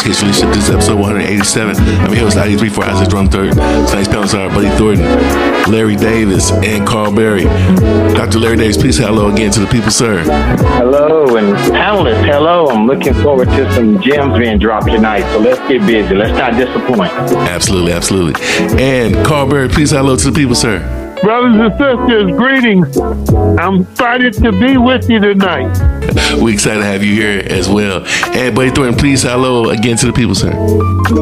Education Leadership. This is episode 187. I'm here with ID 34 Isaiah Drone Third. Tonight's panelists are Buddy Thornton, Larry Davis, and Karl Berry. Dr. Larry Davis, please say hello again to the people, sir. Hello, and panelists, hello. I'm looking forward to some gems being dropped tonight, so let's get busy. Let's not disappoint. Absolutely, absolutely. And Karl Berry, please say hello to the people, sir. Brothers and sisters, greetings. I'm excited to be with you tonight. We're excited to have you here as well. And Buddy Thornton, please hello again to the people, sir.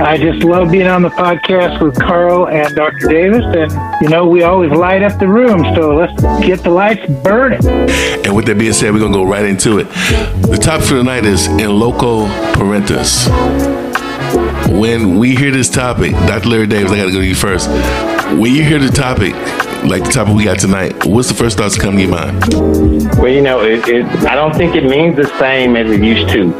I just love being on the podcast with Karl and Dr. Davis. And, you know, we always light up the room. So let's get the lights burning. And with that being said, we're going to go right into it. The topic for tonight is in loco parentis. When we hear this topic, Dr. Larry Davis, I got to go to you first. When you hear the topic, like the topic we got tonight, what's the first thoughts that come to your mind? Well, you know, it, it, I don't think it means the same as it used to.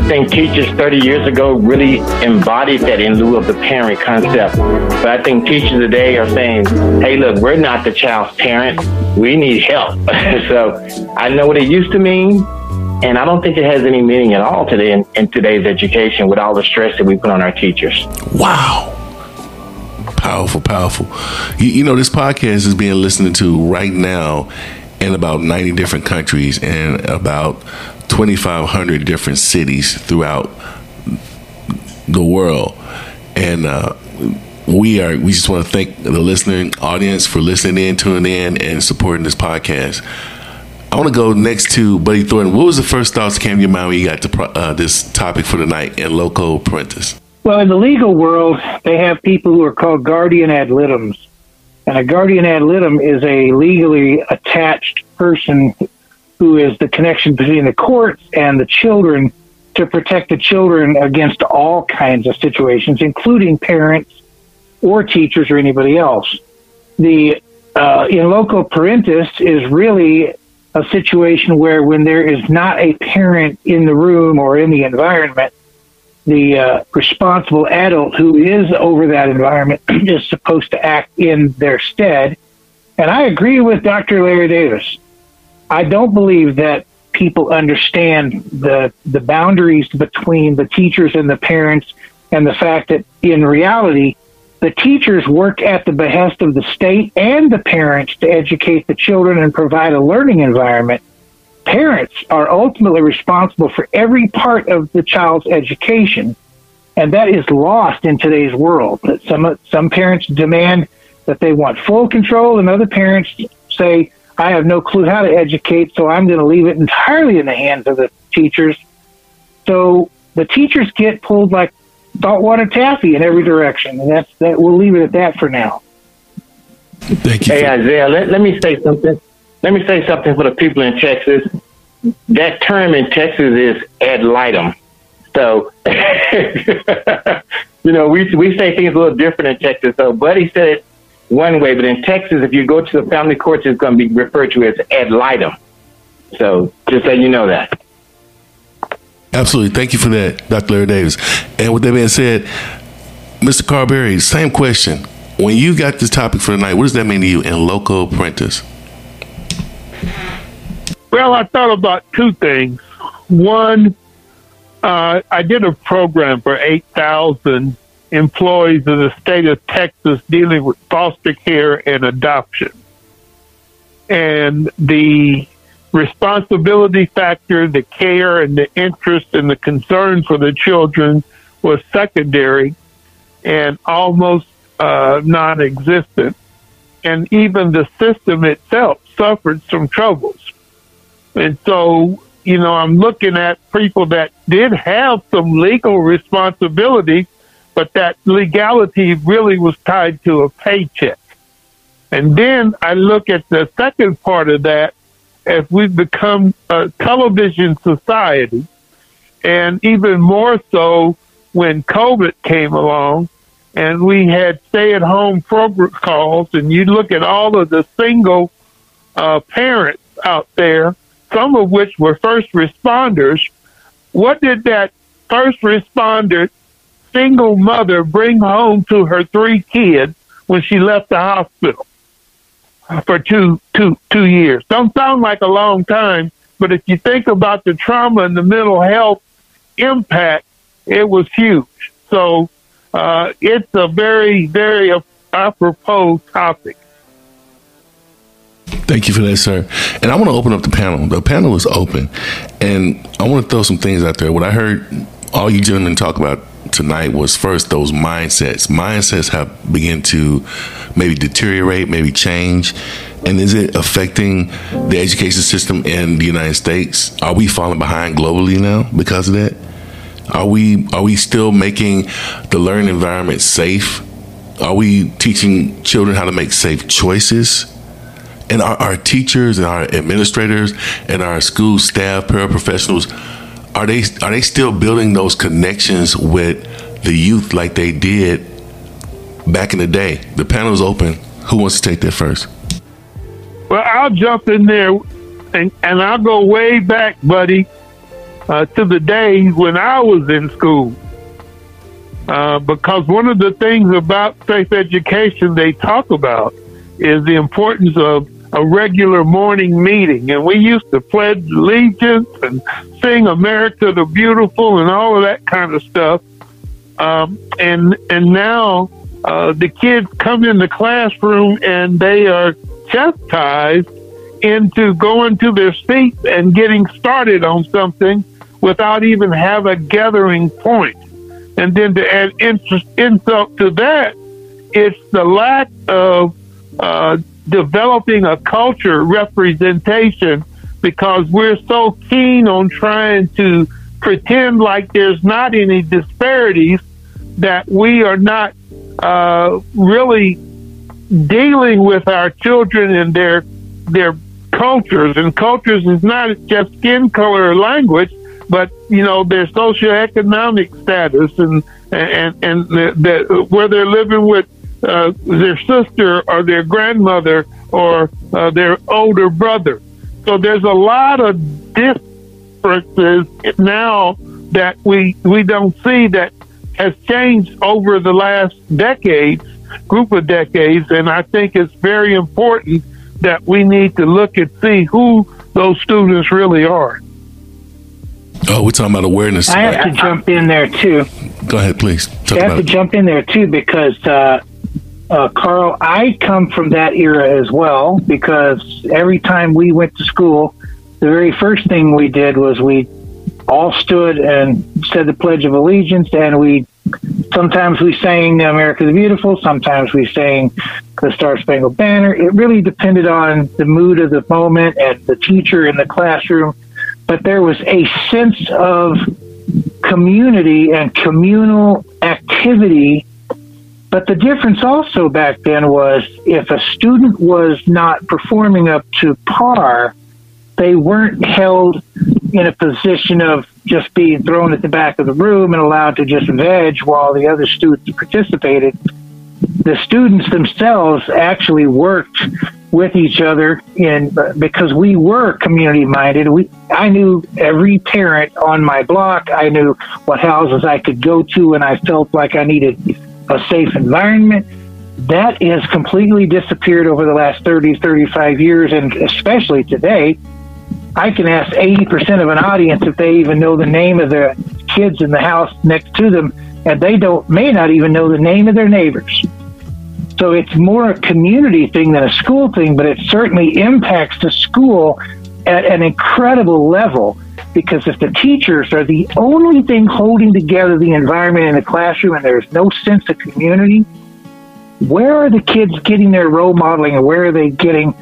I think teachers 30 years ago really embodied that in lieu of the parent concept. But I think teachers today are saying, hey, look, we're not the child's parent. We need help. so I know what it used to mean. And I don't think it has any meaning at all today in, in today's education with all the stress that we put on our teachers. Wow. Powerful, powerful. You, you, know, this podcast is being listened to right now in about 90 different countries and about 2,500 different cities throughout the world. And uh, we are, we just want to thank the listening audience for listening in, tuning in, and supporting this podcast. I want to go next to Buddy Thornton. What was the first thoughts that came to your mind when you got to uh, this topic for tonight night in loco parentis? Well, in the legal world, they have people who are called guardian ad litems. And a guardian ad litem is a legally attached person who is the connection between the courts and the children to protect the children against all kinds of situations, including parents or teachers or anybody else. The uh, in loco parentis is really a situation where when there is not a parent in the room or in the environment, the uh, responsible adult who is over that environment is supposed to act in their stead. And I agree with Dr. Larry Davis. I don't believe that people understand the the boundaries between the teachers and the parents and the fact that in reality the teachers work at the behest of the state and the parents to educate the children and provide a learning environment parents are ultimately responsible for every part of the child's education, and that is lost in today's world. Some some parents demand that they want full control, and other parents say, "I have no clue how to educate, so I'm going to leave it entirely in the hands of the teachers." So the teachers get pulled like saltwater taffy in every direction, and that's that. We'll leave it at that for now. Thank you. Hey Isaiah, let, let me say something. Let me say something for the people in Texas. That term in Texas is ad litem. So, you know, we we say things a little different in Texas. So, Buddy said it one way, but in Texas, if you go to the family courts, it's going to be referred to as ad litem. So, just so you know that. Absolutely. Thank you for that, Dr. Larry Davis. And with that being said, Mr. Karl Berry, same question. When you got this topic for tonight, what does that mean to you in loco parentis? Well, I thought about two things. One, uh, I did a program for 8,000 employees in the state of Texas dealing with foster care and adoption. And the responsibility factor, the care and the interest and the concern for the children was secondary and almost uh, non existent. And even the system itself suffered some troubles. And so, you know, I'm looking at people that did have some legal responsibility, but that legality really was tied to a paycheck. And then I look at the second part of that as we've become a television society, and even more so when COVID came along and we had stay at home protocols, and you look at all of the single uh, parents out there some of which were first responders. What did that first responder single mother bring home to her three kids when she left the hospital for two, two, two years? Don't sound like a long time, but if you think about the trauma and the mental health impact it was huge. So uh, it's a very, very apropos topic. Thank you for that, sir. And I want to open up the panel. The panel is open, and I want to throw some things out there. What I heard all you gentlemen talk about tonight was first those mindsets. Mindsets have begun to maybe deteriorate, maybe change. And is it affecting the education system in the United States? Are we falling behind globally now because of that? Are we are we still making the learning environment safe? Are we teaching children how to make safe choices? And our, our teachers and our administrators and our school staff, paraprofessionals, are they are they still building those connections with the youth like they did back in the day? The panel is open. Who wants to take that first? Well, I'll jump in there, and and I'll go way back, buddy, uh, to the days when I was in school. Uh, because one of the things about faith education they talk about is the importance of a regular morning meeting, and we used to pledge allegiance and sing "America the Beautiful" and all of that kind of stuff. Um, and and now uh, the kids come in the classroom and they are chastised into going to their seats and getting started on something without even have a gathering point. And then to add insult to that, it's the lack of uh, developing a culture representation because we're so keen on trying to pretend like there's not any disparities that we are not uh, really dealing with our children and their their cultures and cultures is not just skin color or language but you know their socioeconomic status and and and where they're living with uh, their sister or their grandmother or uh, their older brother. So there's a lot of differences now that we we don't see that has changed over the last decades, group of decades, and I think it's very important that we need to look and see who those students really are. Oh, we're talking about awareness. I have to jump in there too. Go ahead, please. Talk I have to it. jump in there too because uh, uh, Karl, I come from that era as well because every time we went to school, the very first thing we did was we all stood and said the Pledge of Allegiance, and we sometimes we sang America the Beautiful, sometimes we sang the Star Spangled Banner. It really depended on the mood of the moment and the teacher in the classroom, but there was a sense of community and communal activity but the difference also back then was if a student was not performing up to par, they weren't held in a position of just being thrown at the back of the room and allowed to just veg while the other students participated. The students themselves actually worked with each other in because we were community minded. We I knew every parent on my block. I knew what houses I could go to, and I felt like I needed a safe environment. That has completely disappeared over the last 30, 35 years, and especially today. I can ask 80% of an audience if they even know the name of the kids in the house next to them, and they don't may not even know the name of their neighbors. So it's more a community thing than a school thing, but it certainly impacts the school at an incredible level because if the teachers are the only thing holding together the environment in the classroom and there's no sense of community, where are the kids getting their role modeling and where are they getting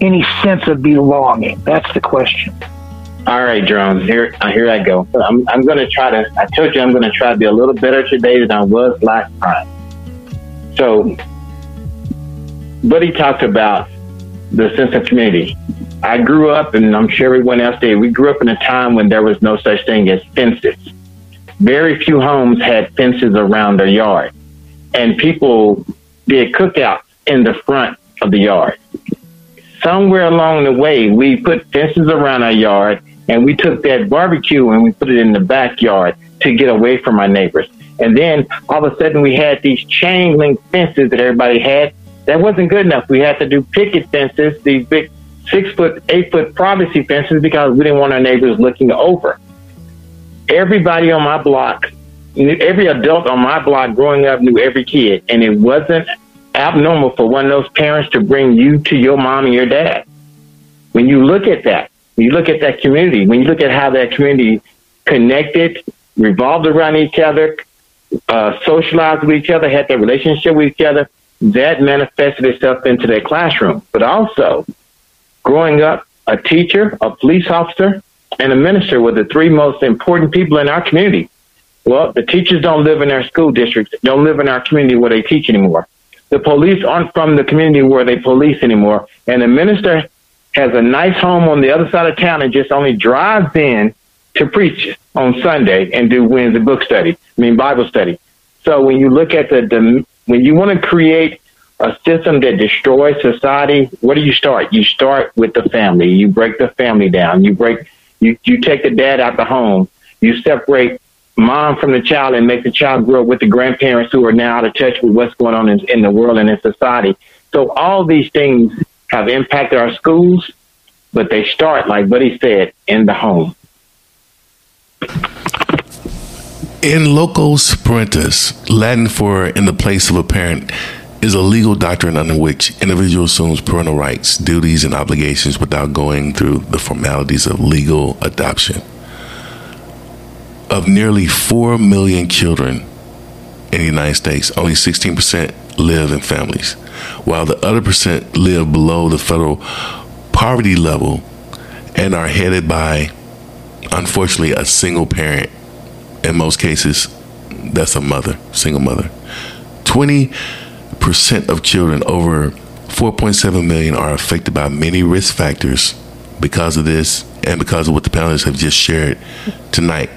any sense of belonging? That's the question. All right, Jerome. Here, uh, here I go. I'm, I'm going to try to. I told you I'm going to try to be a little better today than I was last time. So, Buddy talked about the sense of community. I grew up, and I'm sure everyone else did, we grew up in a time when there was no such thing as fences. Very few homes had fences around their yard, and people did cookouts in the front of the yard. Somewhere along the way, we put fences around our yard, and we took that barbecue and we put it in the backyard to get away from our neighbors. And then all of a sudden, we had these chain link fences that everybody had that wasn't good enough. We had to do picket fences, these big six foot, eight foot privacy fences because we didn't want our neighbors looking over. Everybody on my block every adult on my block growing up knew every kid, and it wasn't abnormal for one of those parents to bring you to your mom and your dad. When you look at that, you look at that community, when you look at how that community connected, revolved around each other, uh, socialized with each other, had that relationship with each other, that manifested itself into their classroom. But also, growing up, a teacher, a police officer, and a minister were the three most important people in our community. Well, the teachers don't live in our school districts, don't live in our community where they teach anymore. The police aren't from the community where they police anymore. And the minister has a nice home on the other side of town and just only drives in to preach on Sunday and do Wednesday book study, I mean Bible study. So when you look at the, the when you want to create a system that destroys society, where do you start? You start with the family. You break the family down. You break you you take the dad out the home. You separate mom from the child and make the child grow up with the grandparents who are now out of touch with what's going on in, in the world and in society. So all these things have impacted our schools, but they start, like Buddy said, in the home. In locos parentis, Latin for in the place of a parent, is a legal doctrine under which individual assumes parental rights, duties, and obligations without going through the formalities of legal adoption. Of nearly 4 million children in the United States, only 16% live in families, while the other percent live below the federal poverty level and are headed by, unfortunately, a single parent in most cases, that's a mother, single mother. 20% of children over 4.7 million are affected by many risk factors because of this and because of what the panelists have just shared tonight.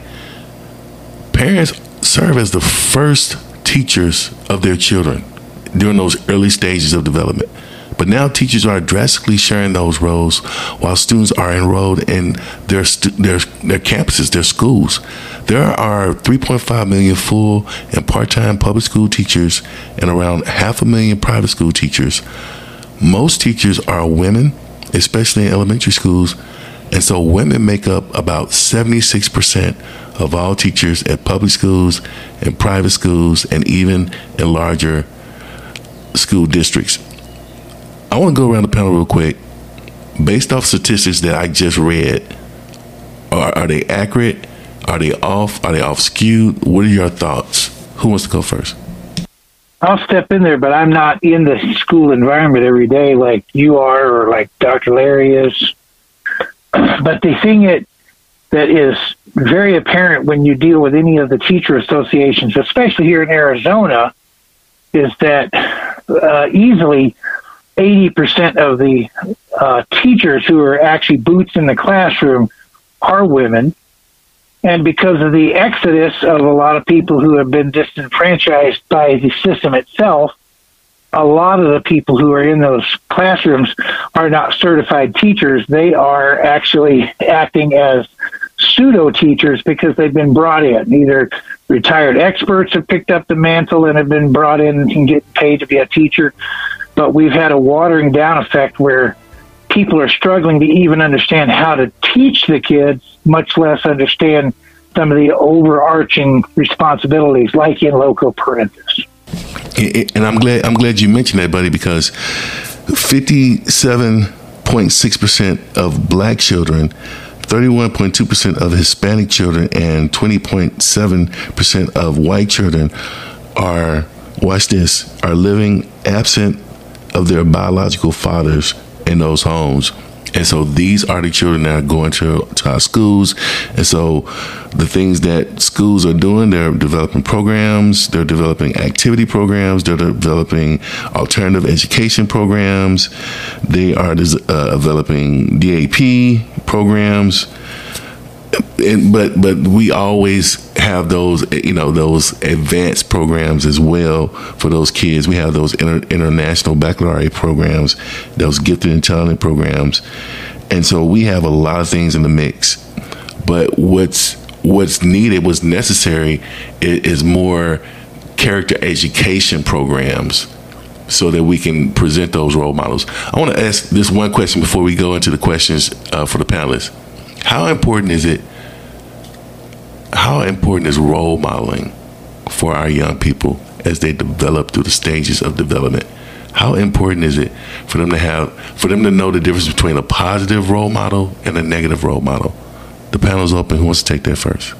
Parents serve as the first teachers of their children during those early stages of development. But now teachers are drastically sharing those roles while students are enrolled in their stu- their their campuses, their schools. There are 3.5 million full and part-time public school teachers and around half a million private school teachers. Most teachers are women, especially in elementary schools, and so women make up about 76% of all teachers at public schools and private schools and even in larger school districts. I want to go around the panel real quick. Based off statistics that I just read, are, are they accurate? Are they off? Are they off skewed? What are your thoughts? Who wants to go first? I'll step in there, but I'm not in the school environment every day like you are or like Dr. Larry is. But the thing that that is very apparent when you deal with any of the teacher associations, especially here in Arizona, is that uh, easily 80% of the uh, teachers who are actually boots in the classroom are women. And because of the exodus of a lot of people who have been disenfranchised by the system itself, a lot of the people who are in those classrooms are not certified teachers. They are actually acting as pseudo teachers because they've been brought in. Either retired experts have picked up the mantle and have been brought in and get paid to be a teacher, but we've had a watering down effect where people are struggling to even understand how to teach the kids, much less understand some of the overarching responsibilities, like in loco parentis. And I'm glad I'm glad you mentioned that, buddy, because 57.6 percent of black children 31.2% of Hispanic children and 20.7% of white children are, watch this, are living absent of their biological fathers in those homes. And so these are the children that are going to, to our schools. And so the things that schools are doing, they're developing programs, they're developing activity programs, they're developing alternative education programs, they are uh, developing DAP programs and, but but we always have those you know those advanced programs as well for those kids. We have those inter, international baccalaureate programs, those gifted and talented programs, and so we have a lot of things in the mix. But what's what's needed, what's necessary, is, more character education programs so that we can present those role models. I want to ask this one question before we go into the questions uh, for the panelists. How important is it? How important is role modeling for our young people as they develop through the stages of development? How important is it for them to have for them to know the difference between a positive role model and a negative role model? The panel's open. Who wants to take that first?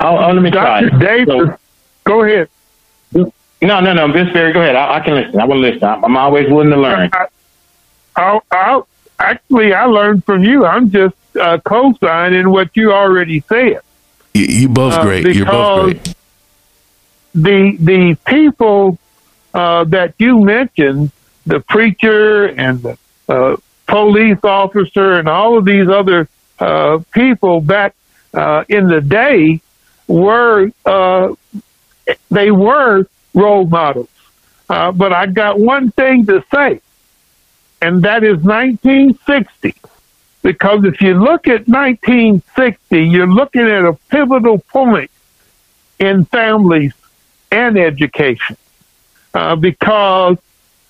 Oh, oh let me try. Dr. Davis, so, go ahead. No, no, no, Vince Berry, go ahead. I, I can listen. I want to listen. I'm, I'm always willing to learn. I, I, I, actually, I learned from you. I'm just uh, co-signing what you already said. You, you both uh, great. You're both great. The the people uh, that you mentioned, the preacher and the uh, police officer and all of these other uh, people back uh, in the day were uh, they were role models. Uh, but I got one thing to say, and that is 1960. Because if you look at 1960, you're looking at a pivotal point in families and education uh, because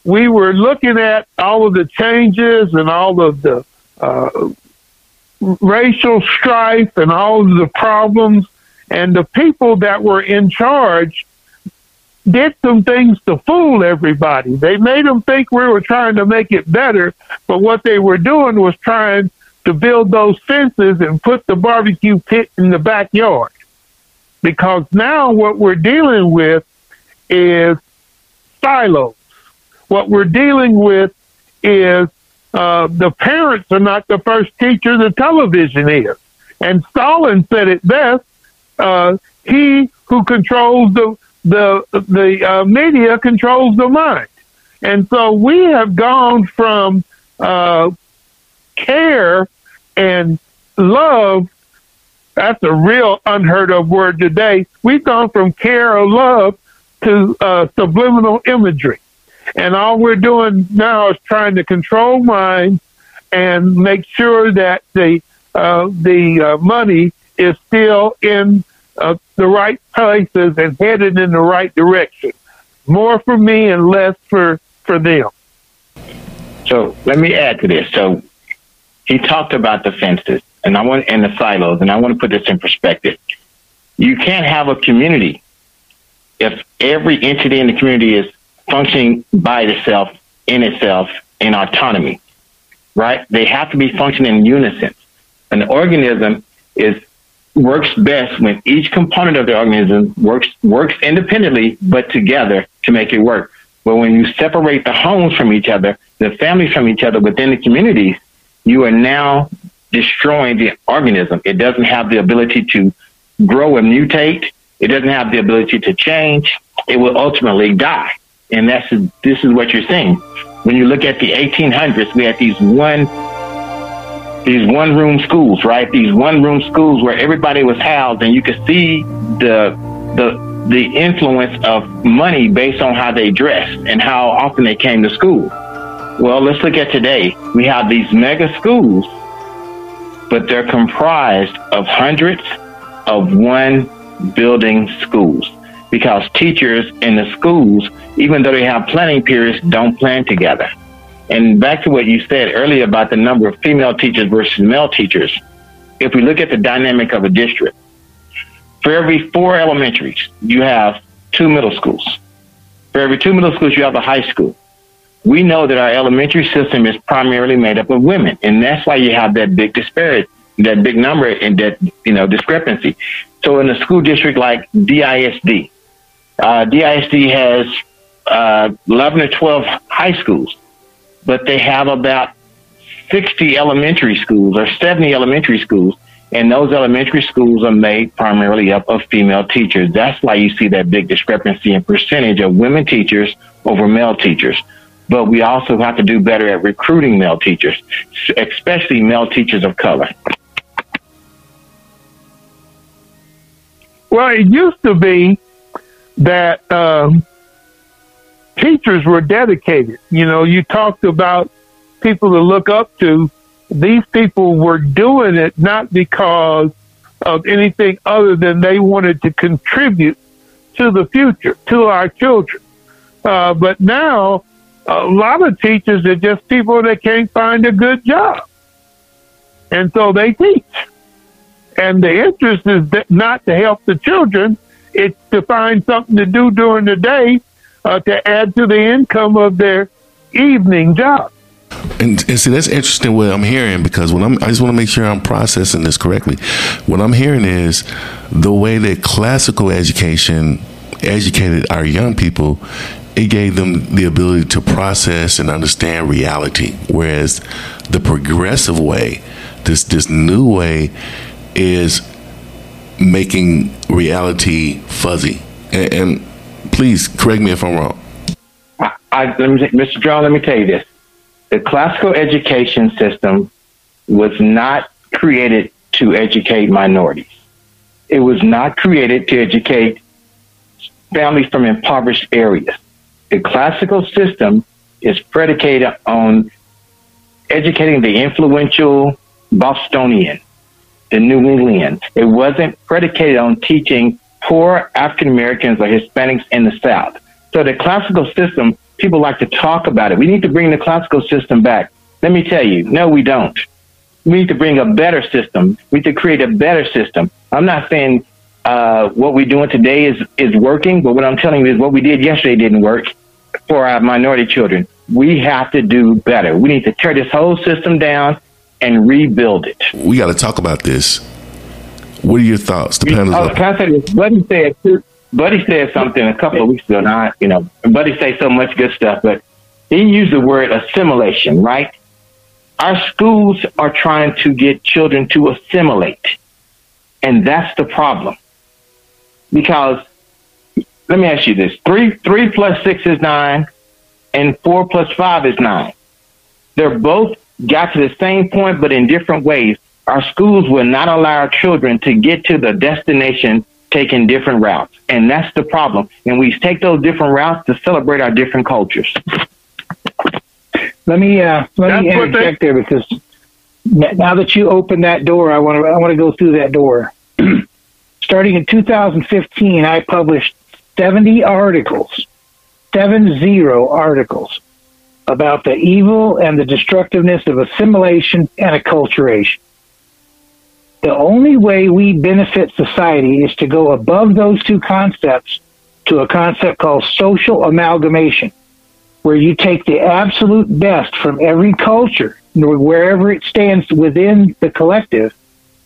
we were looking at all of the changes and all of the uh, racial strife and all of the problems, and the people that were in charge did some things to fool everybody. They made them think we were trying to make it better, but what they were doing was trying to build those fences and put the barbecue pit in the backyard. Because now what we're dealing with is silos. What we're dealing with is uh, the parents are not the first teacher, the television is. And Stalin said it best, uh, he who controls the, the, the uh, media controls the mind. And so we have gone from uh, care and love. That's a real unheard of word today. We've gone from care or love to uh, subliminal imagery. And all we're doing now is trying to control minds and make sure that the uh, the uh, money is still in uh, the right places and headed in the right direction. More for me and less for for them. So let me add to this. So he talked about the fences, and I want and the silos, and I want to put this in perspective. You can't have a community if every entity in the community is functioning by itself, in itself, in autonomy, right? They have to be functioning in unison. An organism is works best when each component of the organism works works independently but together to make it work. But when you separate the homes from each other, the families from each other within the communities, you are now destroying the organism. It doesn't have the ability to grow and mutate. It doesn't have the ability to change. It will ultimately die. And that's this is what you're seeing. When you look at the 1800s, we had these one these one room schools, right? These one room schools where everybody was housed, and you could see the the the influence of money based on how they dressed and how often they came to school. Well, let's look at today. We have these mega schools, but they're comprised of hundreds of one building schools because teachers in the schools, even though they have planning periods, don't plan together. And back to what you said earlier about the number of female teachers versus male teachers, if we look at the dynamic of a district, for every four elementaries, you have two middle schools. For every two middle schools, you have a high school. We know that our elementary system is primarily made up of women, and that's why you have that big disparity, that big number and that you know discrepancy. So in a school district like DISD, uh, DISD has uh, 11 or 12 high schools, but they have about 60 elementary schools or 70 elementary schools. And those elementary schools are made primarily up of female teachers. That's why you see that big discrepancy in percentage of women teachers over male teachers. But we also have to do better at recruiting male teachers, especially male teachers of color. Well, it used to be that um, teachers were dedicated. You know, you talked about people to look up to. These people were doing it not because of anything other than they wanted to contribute to the future, to our children. Uh, but now, a lot of teachers are just people that can't find a good job. And so they teach. And the interest is not to help the children, It's to find something to do during the day uh, to add to the income of their evening job. And, and, see, that's interesting what I'm hearing because when I'm, I just want to make sure I'm processing this correctly. What I'm hearing is the way that classical education educated our young people, it gave them the ability to process and understand reality, whereas the progressive way, this this new way, is making reality fuzzy. And, and please correct me if I'm wrong. I, I, Mr. John, let me tell you this the classical education system was not created to educate minorities. It was not created to educate families from impoverished areas. The classical system is predicated on educating the influential Bostonian, the New England. It wasn't predicated on teaching poor African Americans or Hispanics in the South. So the classical system people like to talk about it. We need to bring the classical system back. Let me tell you, no, we don't. We need to bring a better system. We need to create a better system. I'm not saying uh, what we're doing today is, is working, but what I'm telling you is what we did yesterday didn't work for our minority children. We have to do better. We need to tear this whole system down and rebuild it. We got to talk about this. What are your thoughts? The panel's oh, Can I say this? Buddy said, Buddy said something a couple of weeks ago. Now, you know, Buddy say so much good stuff, but he used the word assimilation, right? Our schools are trying to get children to assimilate. And that's the problem. Because let me ask you this. Three three plus six is nine, and four plus five is nine. They're both got to the same point, but in different ways. Our schools will not allow our children to get to the destination taking different routes. And that's the problem. And we take those different routes to celebrate our different cultures. Let me uh, let that's me interject they- there because now that you open that door, I want to I want to go through that door. Starting in 2015, I published 70 articles, seven zero articles about the evil and the destructiveness of assimilation and acculturation. The only way we benefit society is to go above those two concepts to a concept called social amalgamation, where you take the absolute best from every culture, wherever it stands within the collective,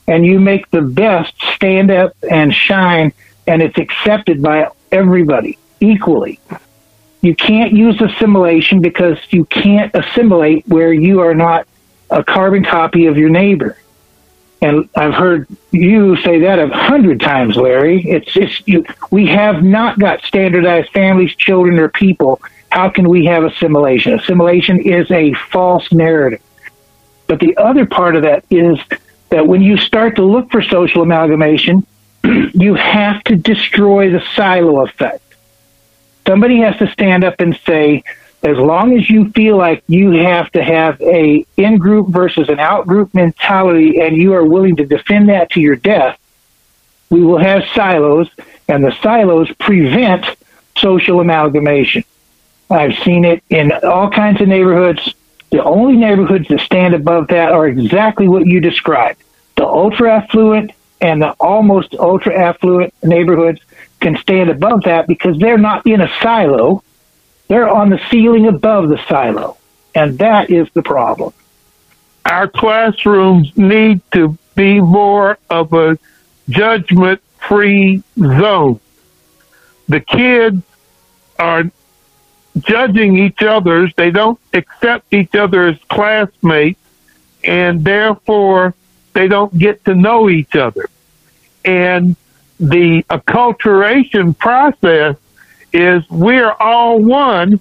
and you make the best stand up and shine, and it's accepted by everybody equally. You can't use assimilation because you can't assimilate where you are not a carbon copy of your neighbor. And I've heard you say that a hundred times, Larry. It's just you, we have not got standardized families, children, or people. How can we have assimilation? Assimilation is a false narrative. But the other part of that is that when you start to look for social amalgamation, you have to destroy the silo effect. Somebody has to stand up and say, as long as you feel like you have to have a in group versus an out group mentality and you are willing to defend that to your death, we will have silos and the silos prevent social amalgamation. I've seen it in all kinds of neighborhoods. The only neighborhoods that stand above that are exactly what you described. The ultra affluent and the almost ultra affluent neighborhoods can stand above that because they're not in a silo they're on the ceiling above the silo, and that is the problem. Our classrooms need to be more of a judgment free zone. The kids are judging each other's, they don't accept each other as classmates, and therefore they don't get to know each other. And the acculturation process is we're all one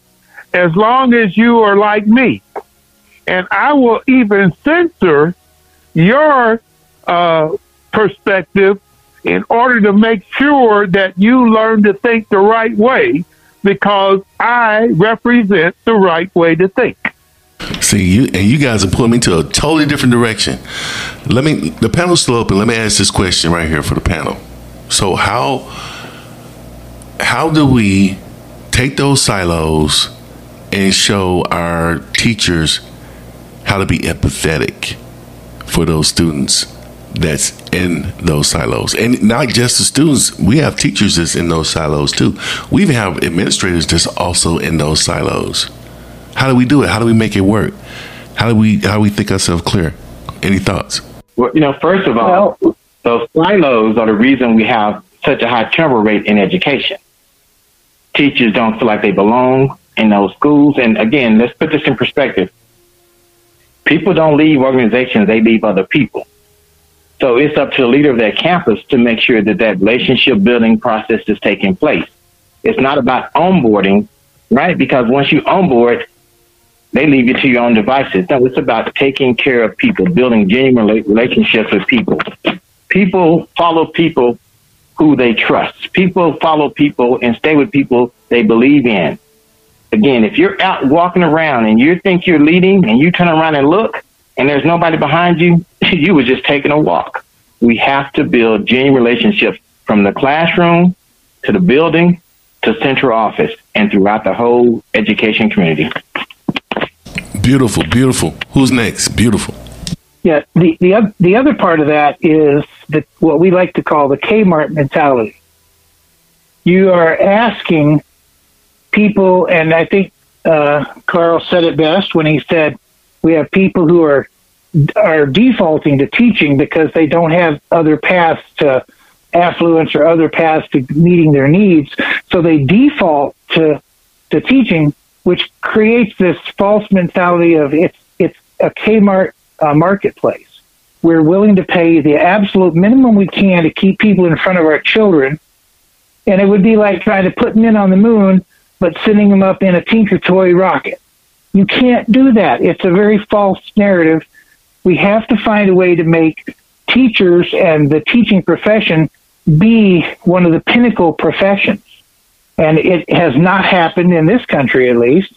as long as you are like me. And I will even censor your uh, perspective in order to make sure that you learn to think the right way because I represent the right way to think. See you, and you guys are pulling me to a totally different direction. Let me. The panel's still open. Let me ask this question right here for the panel. So how how do we take those silos and show our teachers how to be empathetic for those students that's in those silos, and not just the students. We have teachers that's in those silos too. We even have administrators that's also in those silos. How do we do it? How do we make it work? How do we how do we think ourselves clear? Any thoughts? Well, you know, first of all, well, those silos are the reason we have such a high turnover rate in education. Teachers don't feel like they belong in those schools. And again, let's put this in perspective. People don't leave organizations, they leave other people. So it's up to the leader of that campus to make sure that that relationship building process is taking place. It's not about onboarding, right? Because once you onboard, they leave you to your own devices. No, it's about taking care of people, building genuine relationships with people. People follow people who they trust. People follow people and stay with people they believe in. Again, if you're out walking around and you think you're leading and you turn around and look and there's nobody behind you, you were just taking a walk. We have to build genuine relationships from the classroom to the building to central office and throughout the whole education community. Beautiful, beautiful. Who's next? Beautiful. Yeah, the the the other part of that is the what we like to call the Kmart mentality. You are asking people, and I think uh, Karl said it best when he said we have people who are are defaulting to teaching because they don't have other paths to affluence or other paths to meeting their needs. So they default to to teaching, which creates this false mentality of it's it's a Kmart uh, marketplace. We're willing to pay the absolute minimum we can to keep people in front of our children, and it would be like trying to put men on the moon but sending them up in a Tinker Toy rocket. You can't do that. It's a very false narrative. We have to find a way to make teachers and the teaching profession be one of the pinnacle professions. And it has not happened in this country, at least.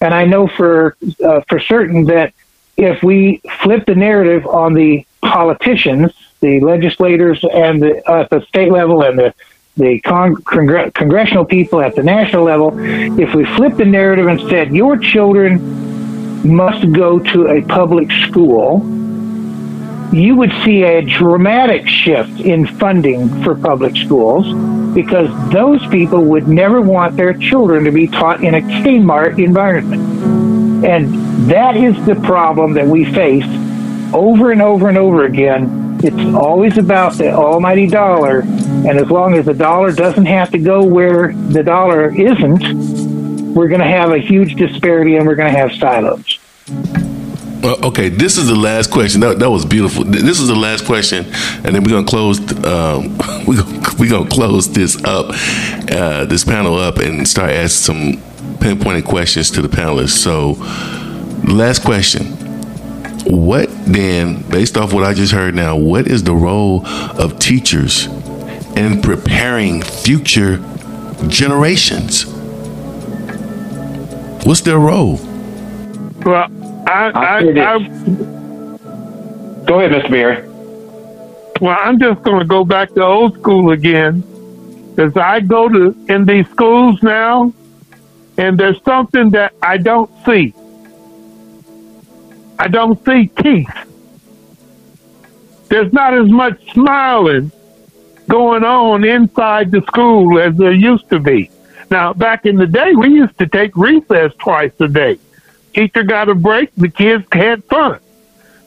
And I know for uh, for certain that if we flip the narrative on the politicians, the legislators, and the, uh, at the state level and the the con- congr- congressional people at the national level, if we flip the narrative and said your children must go to a public school, you would see a dramatic shift in funding for public schools because those people would never want their children to be taught in a Kmart environment. And that is the problem that we face over and over and over again it's always about the almighty dollar, and as long as the dollar doesn't have to go where the dollar isn't, we're going to have a huge disparity and we're going to have silos. Well, okay, this is the last question. That, that was beautiful. This is the last question, and then we're gonna close. Um, gonna, we gonna close this up, uh, this panel up, and start asking some pinpointed questions to the panelists. So, last question: what then, based off what I just heard now, what is the role of teachers in preparing future generations? What's their role? Well, I, I, I, go ahead, Mr. Berry. Well, I'm just going to go back to old school again, because I go to in these schools now, and there's something that I don't see. I don't see teeth. There's not as much smiling going on inside the school as there used to be. Now, back in the day, we used to take recess twice a day. Teacher got a break, the kids had fun.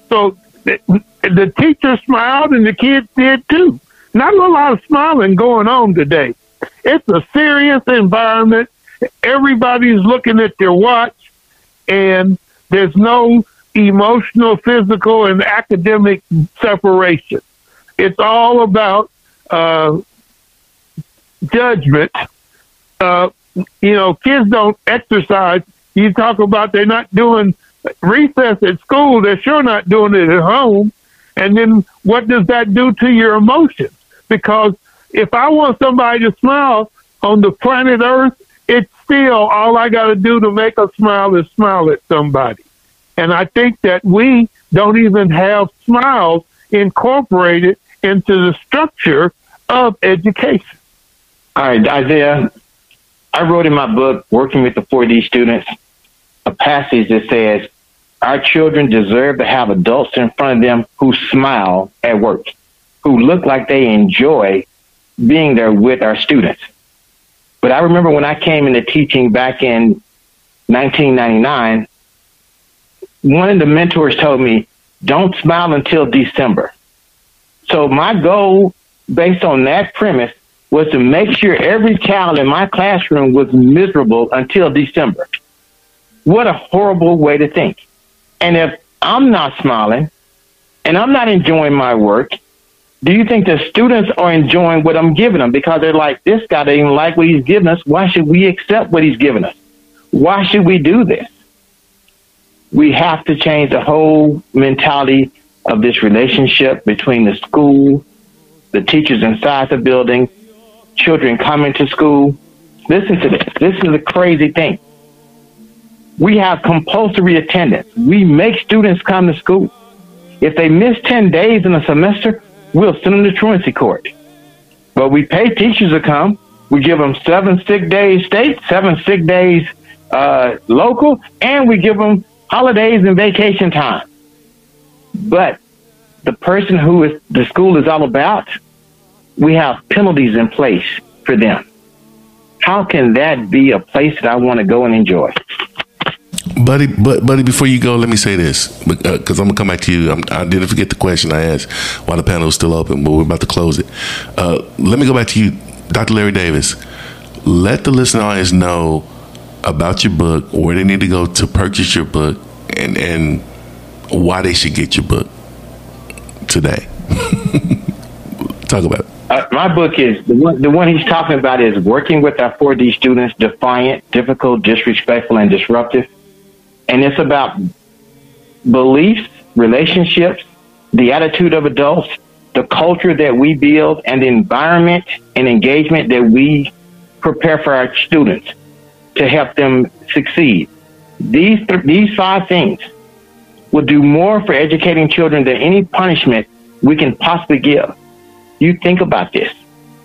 So the, the teacher smiled and the kids did too. Not a lot of smiling going on today. It's a serious environment. Everybody's looking at their watch and there's no emotional, physical, and academic separation. It's all about uh, judgment. Uh, you know, kids don't exercise. You talk about they're not doing recess at school. They're sure not doing it at home. And then what does that do to your emotions? Because if I want somebody to smile on the planet Earth, it's still all I got to do to make a smile is smile at somebody. And I think that we don't even have smiles incorporated into the structure of education. All right, Isaiah, I wrote in my book, Working with the 4D Students, a passage that says, Our children deserve to have adults in front of them who smile at work, who look like they enjoy being there with our students. But I remember when I came into teaching back in 1999, one of the mentors told me, don't smile until December. So my goal, based on that premise, was to make sure every child in my classroom was miserable until December. What a horrible way to think. And if I'm not smiling and I'm not enjoying my work, do you think the students are enjoying what I'm giving them? Because they're like, this guy doesn't like what he's giving us. Why should we accept what he's giving us? Why should we do this? We have to change the whole mentality of this relationship between the school, the teachers inside the building, children coming to school. Listen to this. This is a crazy thing. We have compulsory attendance. We make students come to school. If they miss 10 days in a semester, we'll send them to truancy court. But we pay teachers to come. We give them seven sick days state, seven sick days uh, local, and we give them holidays and vacation time. But the person who is the school is all about, we have penalties in place for them. How can that be a place that I want to go and enjoy? Buddy, but buddy, before you go, let me say this because uh, I'm gonna come back to you. I'm, i did not forget the question I asked while the panel was still open, but we're about to close it. Uh, let me go back to you, Dr. Larry Davis. Let the listening audience know about your book, where they need to go to purchase your book, and and why they should get your book today. Talk about it. Uh, my book is the one, the one he's talking about is working with our 4D students, defiant, difficult, disrespectful, and disruptive and it's about beliefs, relationships, the attitude of adults, the culture that we build, and the environment and engagement that we prepare for our students to help them succeed. These th- these five things will do more for educating children than any punishment we can possibly give. You think about this.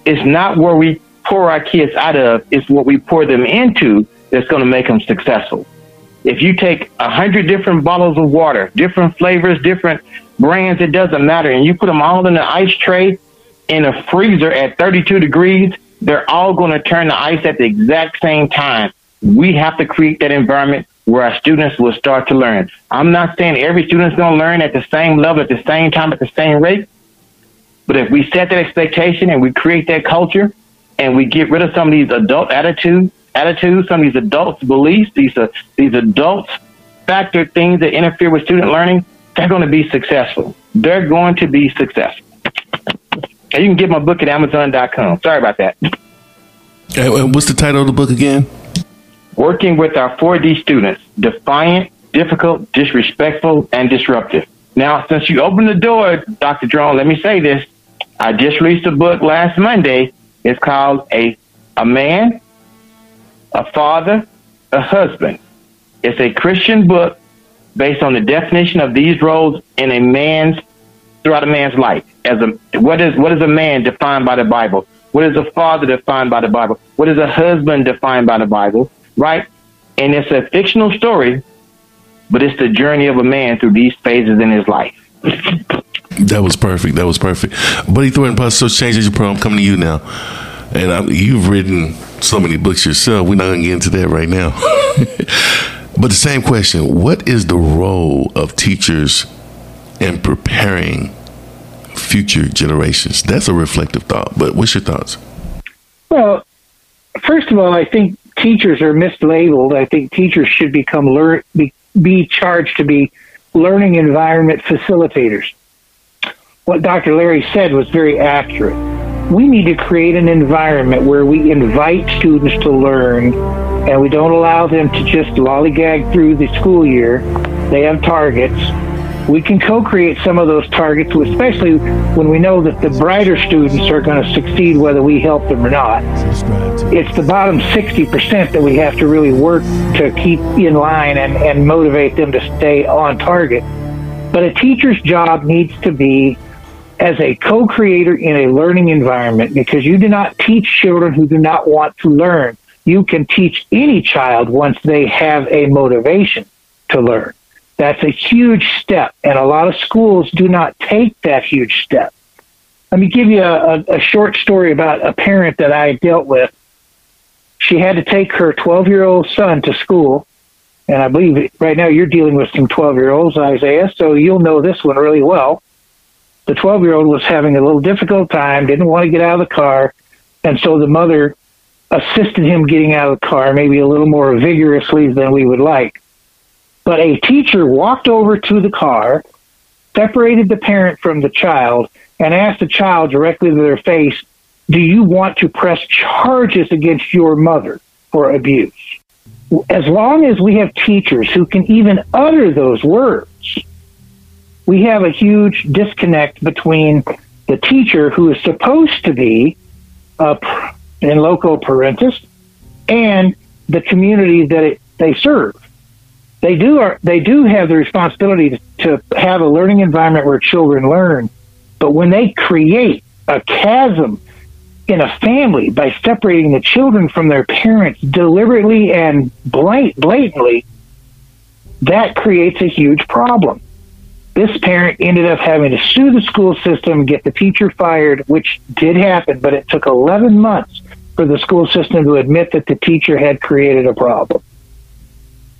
It's not where we pour our kids out of, it's what we pour them into that's going to make them successful. If you take a hundred different bottles of water, different flavors, different brands, it doesn't matter, and you put them all in an ice tray in a freezer at 32 degrees, they're all going to turn to ice at the exact same time. We have to create that environment where our students will start to learn. I'm not saying every student's going to learn at the same level, at the same time, at the same rate. But if we set that expectation and we create that culture and we get rid of some of these adult attitudes attitudes, some of these adults' beliefs, these uh, these adults factor things that interfere with student learning, they're going to be successful. They're going to be successful. And you can get my book at Amazon.com. Sorry about that. And what's the title of the book again? Working with our 4D students, defiant, difficult, disrespectful, and disruptive. Now, since you opened the door, Dr. Drone, let me say this. I just released a book last Monday. It's called A, a Man a father, a husband. It's a Christian book based on the definition of these roles in a man's throughout a man's life. As a what is what is a man defined by the Bible? What is a father defined by the Bible? What is a husband defined by the Bible? Right? And it's a fictional story, but it's the journey of a man through these phases in his life. That was perfect. That was perfect. Buddy Thornton, so changes your program. I'm coming to you now, and I, you've written so many books yourself. We're not going to get into that right now. but the same question what is the role of teachers in preparing future generations? That's a reflective thought. But what's your thoughts? Well, first of all, I think teachers are mislabeled. I think teachers should become learn be, be charged to be learning environment facilitators. What Dr. Larry said was very accurate we need to create an environment where we invite students to learn and we don't allow them to just lollygag through the school year. They have targets. We can co create some of those targets, especially when we know that the brighter students are going to succeed whether we help them or not. It's the bottom 60% that we have to really work to keep in line and, and motivate them to stay on target. But a teacher's job needs to be as a co-creator in a learning environment because you do not teach children who do not want to learn. You can teach any child once they have a motivation to learn. That's a huge step, and a lot of schools do not take that huge step. Let me give you a, a, a short story about a parent that I dealt with. She had to take her 12 year old son to school, and I believe right now you're dealing with some 12 year olds, Isaiah, so you'll know this one really well. The 12 year old was having a little difficult time, didn't want to get out of the car, and so the mother assisted him getting out of the car, maybe a little more vigorously than we would like. But a teacher walked over to the car, separated the parent from the child, and asked the child directly to their face, Do you want to press charges against your mother for abuse? As long as we have teachers who can even utter those words, we have a huge disconnect between the teacher who is supposed to be a in loco parentis and the community that it, they serve they do are they do have the responsibility to, to have a learning environment where children learn, but when they create a chasm in a family by separating the children from their parents deliberately and blatantly, that creates a huge problem. This parent ended up having to sue the school system, get the teacher fired, which did happen, but it took 11 months for the school system to admit that the teacher had created a problem.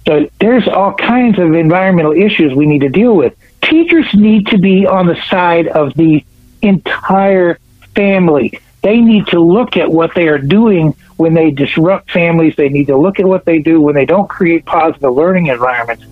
So there's all kinds of environmental issues we need to deal with. Teachers need to be on the side of the entire family. They need to look at what they are doing when they disrupt families. They need to look at what they do when they don't create positive learning environments.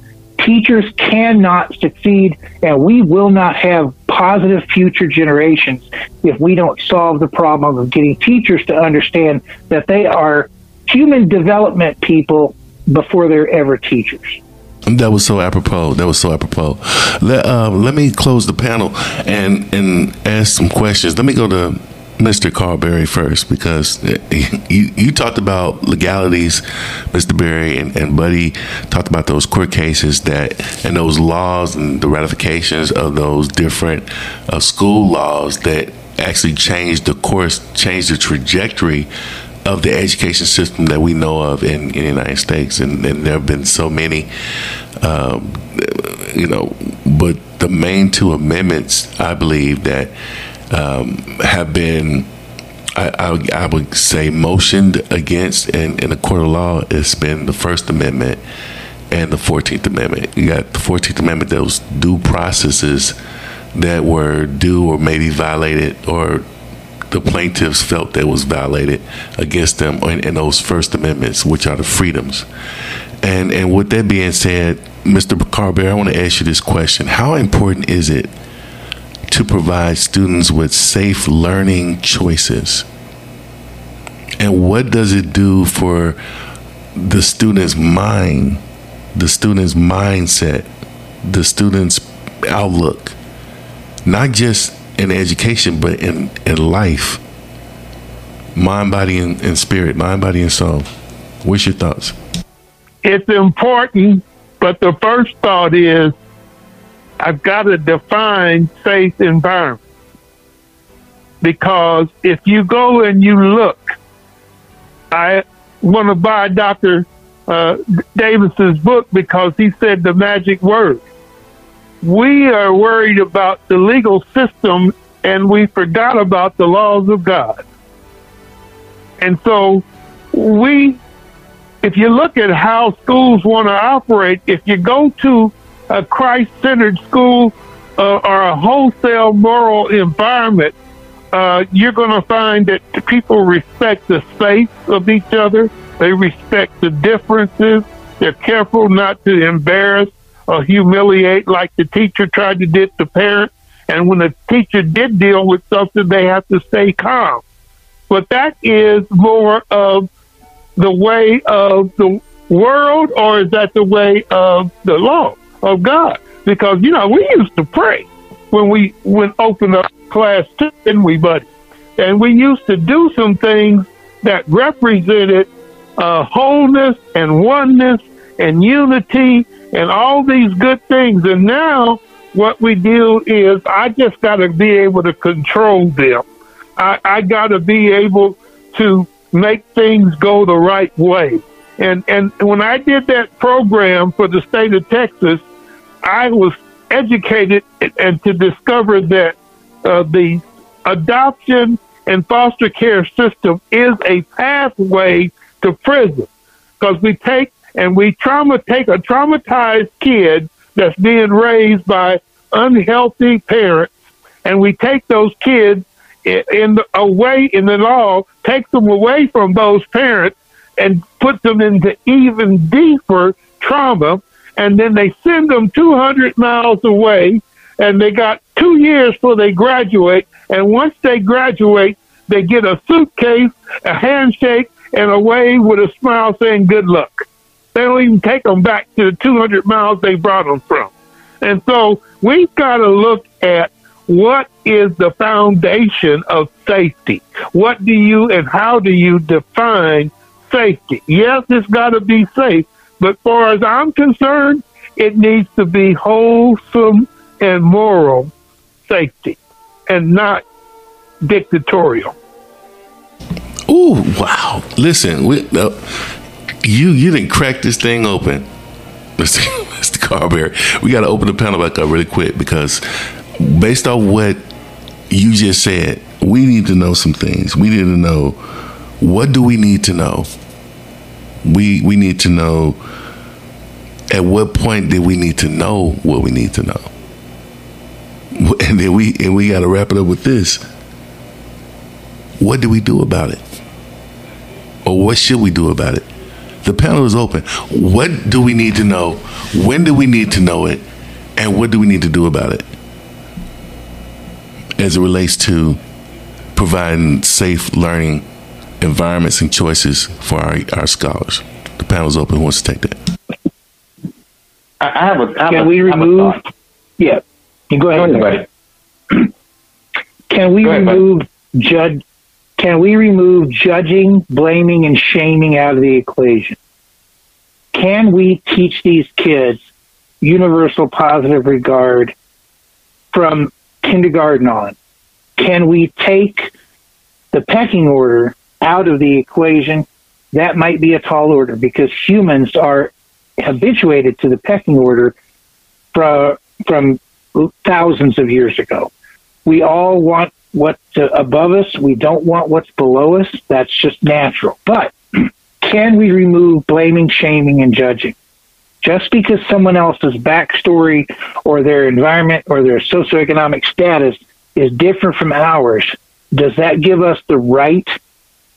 Teachers cannot succeed, and we will not have positive future generations if we don't solve the problem of getting teachers to understand that they are human development people before they're ever teachers. That was so apropos. That was so apropos. Let, uh, let me close the panel and and ask some questions. Let me go to Mr. Karl Berry first because you, you talked about legalities, Mr. Berry, and, and Buddy talked about those court cases that and those laws and the ratifications of those different uh, school laws that actually changed the course, changed the trajectory of the education system that we know of in, in the United States, and, and, there have been so many, um, you know. But the main two amendments, I believe, that um, have been, I, I, I, would say, motioned against in, in the court of law, It's been the First Amendment and the Fourteenth Amendment. You got the Fourteenth Amendment; those due processes that were due or maybe violated or the plaintiffs felt that was violated against them in, in those First Amendments, which are the freedoms. And and with that being said, Mr. Carber, I want to ask you this question: How important is it to provide students with safe learning choices? And what does it do for the student's mind, the student's mindset, the student's outlook? Not just in education, but in, in life. Mind, body, and, and spirit. Mind, body, and soul. What's your thoughts? It's important, but the first thought is I've got to define safe environment. Because if you go and you look, I want to buy Dr. Uh, Davis's book because he said the magic word we are worried about the legal system and we forgot about the laws of God. And so we, if you look at how schools want to operate, if you go to a Christ centered school uh, or a wholesale moral environment, uh, you're going to find that people respect the space of each other. They respect the differences. They're careful not to embarrass or humiliate like the teacher tried to do the parent. And when the teacher did deal with something, they have to stay calm. But that is more of the way of the world, or is that the way of the law of God? Because you know we used to pray when we went open up class, too didn't we, buddy? And we used to do some things that represented uh, wholeness and oneness and unity and all these good things. And now what we do is I just got to be able to control them. I, I got to be able to make things go the right way. And and when I did that program for the state of Texas, I was educated and to discover that uh, the adoption and foster care system is a pathway to prison because we take and we trauma take a traumatized kid that's being raised by unhealthy parents and we take those kids in the, away in the law, take them away from those parents and put them into even deeper trauma. And then they send them 200 miles away and they got two years before they graduate. And once they graduate, they get a suitcase, a handshake, and away with a smile saying good luck. They don't even take them back to the 200 miles they brought them from. And so we've got to look at what is the foundation of safety? What do you and how do you define safety? Yes, it's got to be safe, but far as I'm concerned, it needs to be wholesome and moral safety and not dictatorial. Ooh, wow. Listen, we, uh, you you didn't crack this thing open. Mr. Mr. Karl Berry. We got to open the panel back up really quick because based on what you just said, we need to know some things. We need to know what do we need to know. We we need to know at what point did we need to know what we need to know. And then we and we got to wrap it up with this. What do we do about it? Or what should we do about it? The panel is open. What do we need to know? When do we need to know it? And what do we need to do about it? as it relates to providing safe learning environments and choices for our, our scholars. The panel's open. Who wants to take that? I have a. I have Can a, we remove? Yeah. You go ahead, go ahead buddy. Can we ahead, remove judge? Can we remove judging, blaming, and shaming out of the equation? Can we teach these kids universal positive regard from kindergarten on. Can we take the pecking order out of the equation? That might be a tall order because humans are habituated to the pecking order from, from thousands of years ago. We all want what's above us. We don't want what's below us. That's just natural. But can we remove blaming, shaming, and judging? Just because someone else's backstory or their environment or their socioeconomic status is different from ours, does that give us the right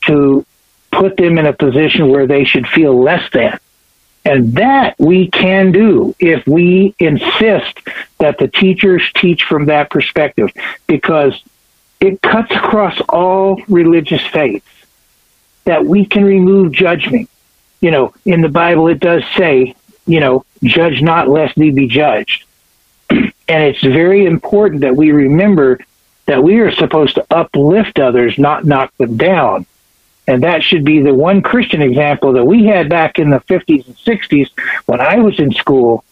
to put them in a position where they should feel less than? And that we can do if we insist that the teachers teach from that perspective because it cuts across all religious faiths that we can remove judgment. You know, in the Bible, it does say you know, judge not lest we be judged. and it's very important that we remember that we are supposed to uplift others, not knock them down. And that should be the one Christian example that we had back in the 50s and 60s when I was in school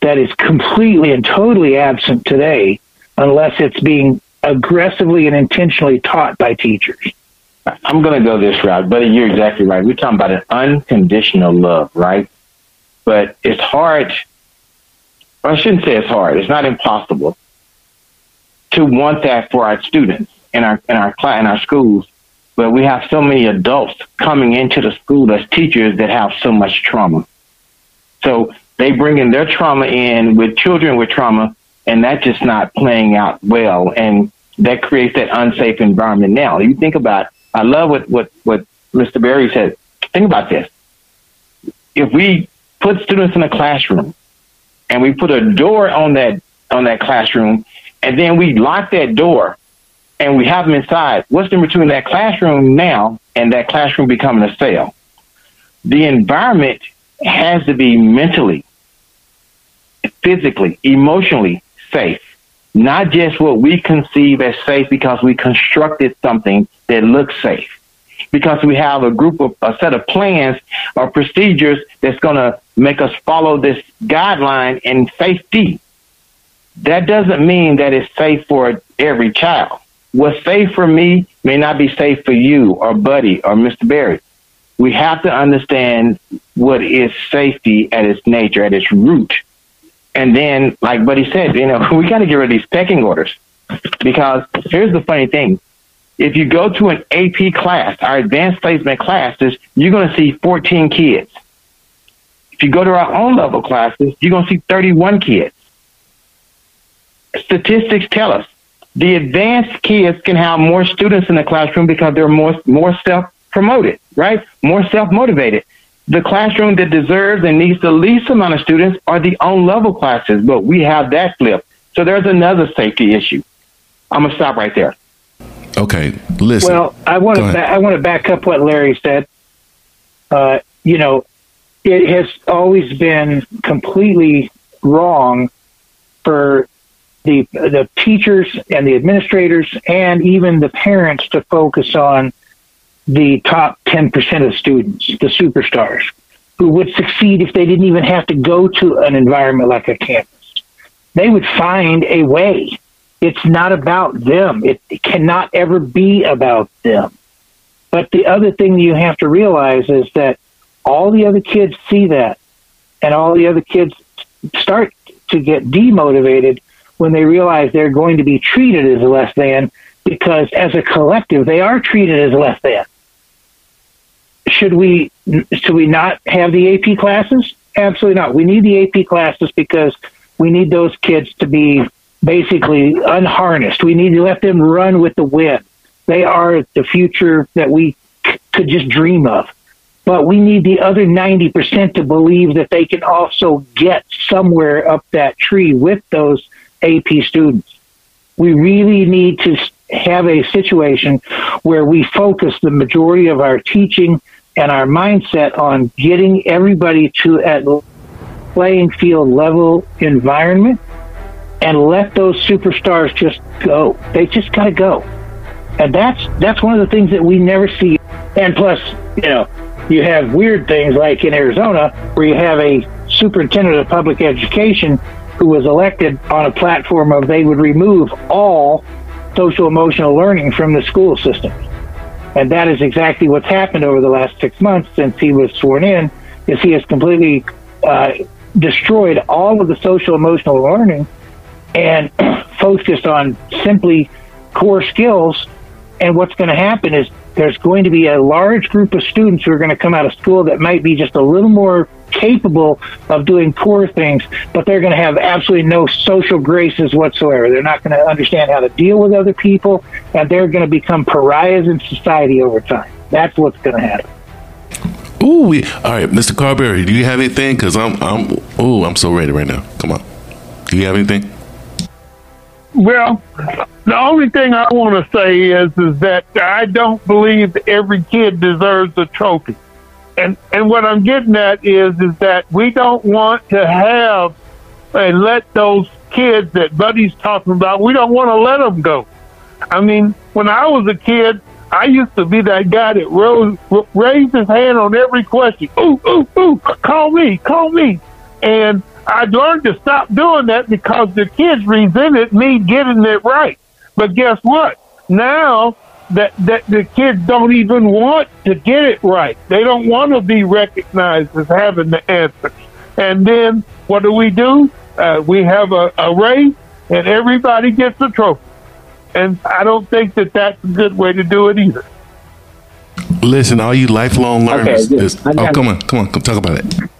that is completely and totally absent today unless it's being aggressively and intentionally taught by teachers. I'm going to go this route, but you're exactly right. We're talking about an unconditional love, right? but it's hard. I shouldn't say it's hard. It's not impossible to want that for our students in our in our class in our schools. But we have so many adults coming into the school as teachers that have so much trauma. So they bring in their trauma in with children with trauma, and that's just not playing out well, and that creates that unsafe environment. Now, you think about. I love what what what Mr. Berry said. Think about this. If we put students in a classroom and we put a door on that on that classroom and then we lock that door and we have them inside, what's in between that classroom now and that classroom becoming a cell? The environment has to be mentally, physically, emotionally safe. Not just what we conceive as safe because we constructed something that looks safe because we have a group of a set of plans or procedures that's going to make us follow this guideline in safety. That doesn't mean that it's safe for every child. What's safe for me may not be safe for you or Buddy or Mr. Berry. We have to understand what is safety at its nature, at its root. And then, like Buddy said, you know, we got to get rid of these pecking orders because here's the funny thing. If you go to an AP class, our advanced placement classes, you're going to see 14 kids. If you go to our own level classes, you're going to see 31 kids. Statistics tell us the advanced kids can have more students in the classroom because they're more more self promoted, right? More self motivated. The classroom that deserves and needs the least amount of students are the on level classes, but we have that flip. So there's another safety issue. I'm gonna stop right there. Okay, listen. Well, I want to ba- I want to back up what Larry said. Uh, you know, it has always been completely wrong for the the teachers and the administrators and even the parents to focus on the top 10% of students, the superstars, who would succeed if they didn't even have to go to an environment like a campus. They would find a way. It's not about them. It, it cannot ever be about them. But the other thing you have to realize is that all the other kids see that, and all the other kids start to get demotivated when they realize they're going to be treated as less than because as a collective they are treated as less than. Should we should we not have the AP classes? Absolutely not. We need the AP classes because we need those kids to be basically unharnessed. We need to let them run with the wind. They are the future that we c- could just dream of. But we need the other 90% to believe that they can also get somewhere up that tree with those AP students. We really need to have a situation where we focus the majority of our teaching and our mindset on getting everybody to at playing field level environment and let those superstars just go. They just got to go. And that's that's one of the things that we never see. And plus, you know, you have weird things like in Arizona where you have a superintendent of public education who was elected on a platform of they would remove all social emotional learning from the school system. And that is exactly what's happened over the last six months since he was sworn in, is he has completely uh, destroyed all of the social emotional learning and focused on simply core skills. And what's going to happen is there's going to be a large group of students who are going to come out of school that might be just a little more capable of doing poor things, but they're going to have absolutely no social graces whatsoever. They're not going to understand how to deal with other people, and they're going to become pariahs in society over time. That's what's going to happen. Ooh, we, all right, Mr. Karl Berry, do you have anything? Because I'm, I'm, ooh, I'm so ready right now. Come on, do you have anything? Well, the only thing I want to say is is that I don't believe every kid deserves a trophy. And and what I'm getting at is is that we don't want to have and let those kids that Buddy's talking about, we don't want to let them go. I mean, when I was a kid, I used to be that guy that rose, raised his hand on every question. Ooh, ooh, ooh, call me, call me. And I learned to stop doing that because the kids resented me getting it right. But guess what? Now that that the kids don't even want to get it right. They don't want to be recognized as having the answers. And then what do we do? Uh, we have a, a race, and everybody gets a trophy. And I don't think that that's a good way to do it either. Listen, all you lifelong learners. Okay, this, oh, come on, come on, come talk about it.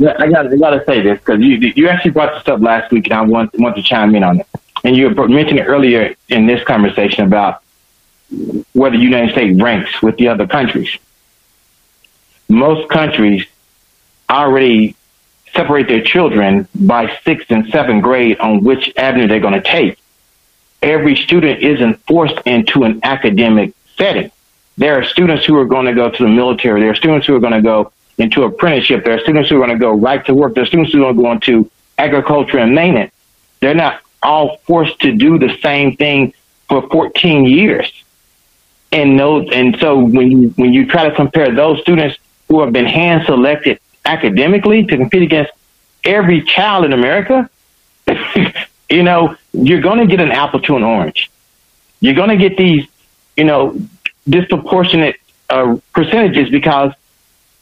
I got I got to say this because you you actually brought this up last week, and I want want to chime in on it. And you mentioned earlier in this conversation about where the United States ranks with the other countries. Most countries already separate their children by sixth and seventh grade on which avenue they're going to take. Every student isn't forced into an academic setting. There are students who are going to go to the military. There are students who are going to go into apprenticeship. There are students who are going to go right to work. There are students who are going to go into agriculture and maintenance. They're not all forced to do the same thing for 14 years and and so when you when you try to compare those students who have been hand selected academically to compete against every child in America, you know, you're going to get an apple to an orange. You're going to get these, you know, disproportionate uh, percentages because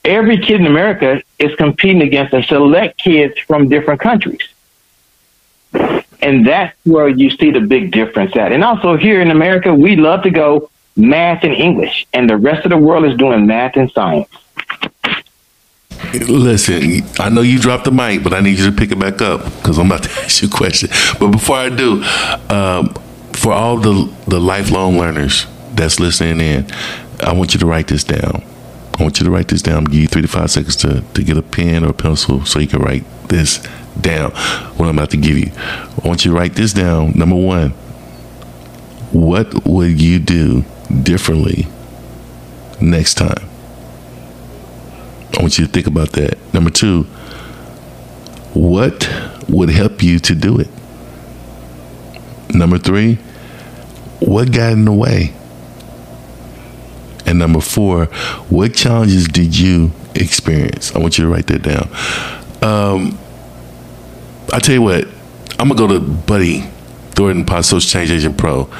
every kid in America is competing against a select kids from different countries. And that's where you see the big difference at. And also here in America, we love to go math and English, and the rest of the world is doing math and science. Listen, I know you dropped the mic, but I need you to pick it back up because I'm about to ask you a question. But before I do, um, for all the the lifelong learners that's listening in, I want you to write this down. I want you to write this down. I'm give you three to five seconds to, to get a pen or a pencil so you can write this down. What I'm about to give you. I want you to write this down. Number one, what would you do differently next time? I want you to think about that. Number two, what would help you to do it? Number three, what got in the way? And number four, what challenges did you experience? I want you to write that down. Um, I tell you what, I'm gonna go to Buddy Thornton, Social Change Agent Pro.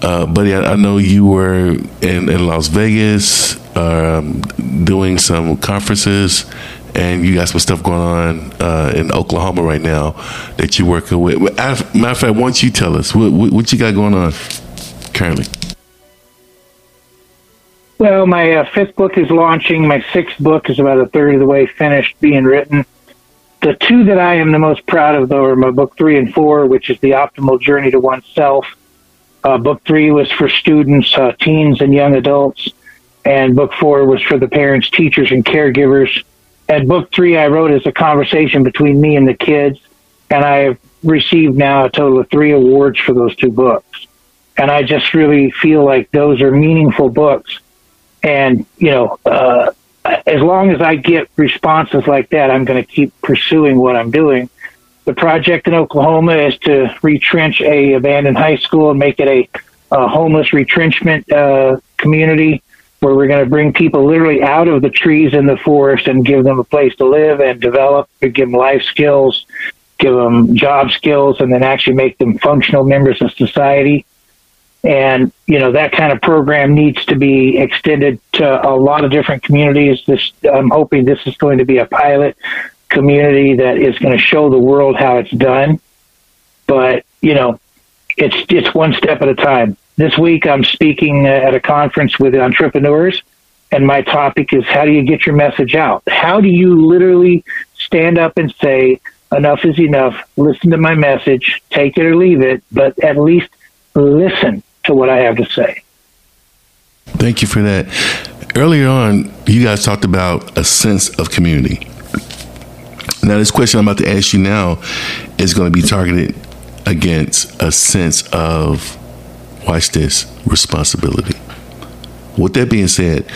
Uh, buddy, I, I, know you were in, in Las Vegas um, doing some conferences, and you got some stuff going on uh, in Oklahoma right now that you're working with. Matter of fact, why don't you tell us what, what, what you got going on currently? Well, my uh, fifth book is launching. My sixth book is about a third of the way finished being written. The two that I am the most proud of, though, are my book three and four, which is The Optimal Journey to Oneself. Uh, book three was for students, uh, teens, and young adults. And book four was for the parents, teachers, and caregivers. And book three I wrote as a conversation between me and the kids. And I have received now a total of three awards for those two books. And I just really feel like those are meaningful books and, you know, uh, as long as I get responses like that, I'm going to keep pursuing what I'm doing. The project in Oklahoma is to retrench a abandoned high school and make it a, a homeless retrenchment uh, community where we're going to bring people literally out of the trees in the forest and give them a place to live and develop, give them life skills, give them job skills, and then actually make them functional members of society. And, you know, that kind of program needs to be extended to a lot of different communities. This, I'm hoping this is going to be a pilot community that is going to show the world how it's done. But, you know, it's, it's one step at a time. This week I'm speaking uh, at a conference with entrepreneurs and my topic is how do you get your message out? How do you literally stand up and say, enough is enough, listen to my message, take it or leave it, but at least listen to what I have to say. Thank you for that. Earlier on, you guys talked about a sense of community. Now, this question I'm about to ask you now is going to be targeted against a sense of, watch this, responsibility. With that being said,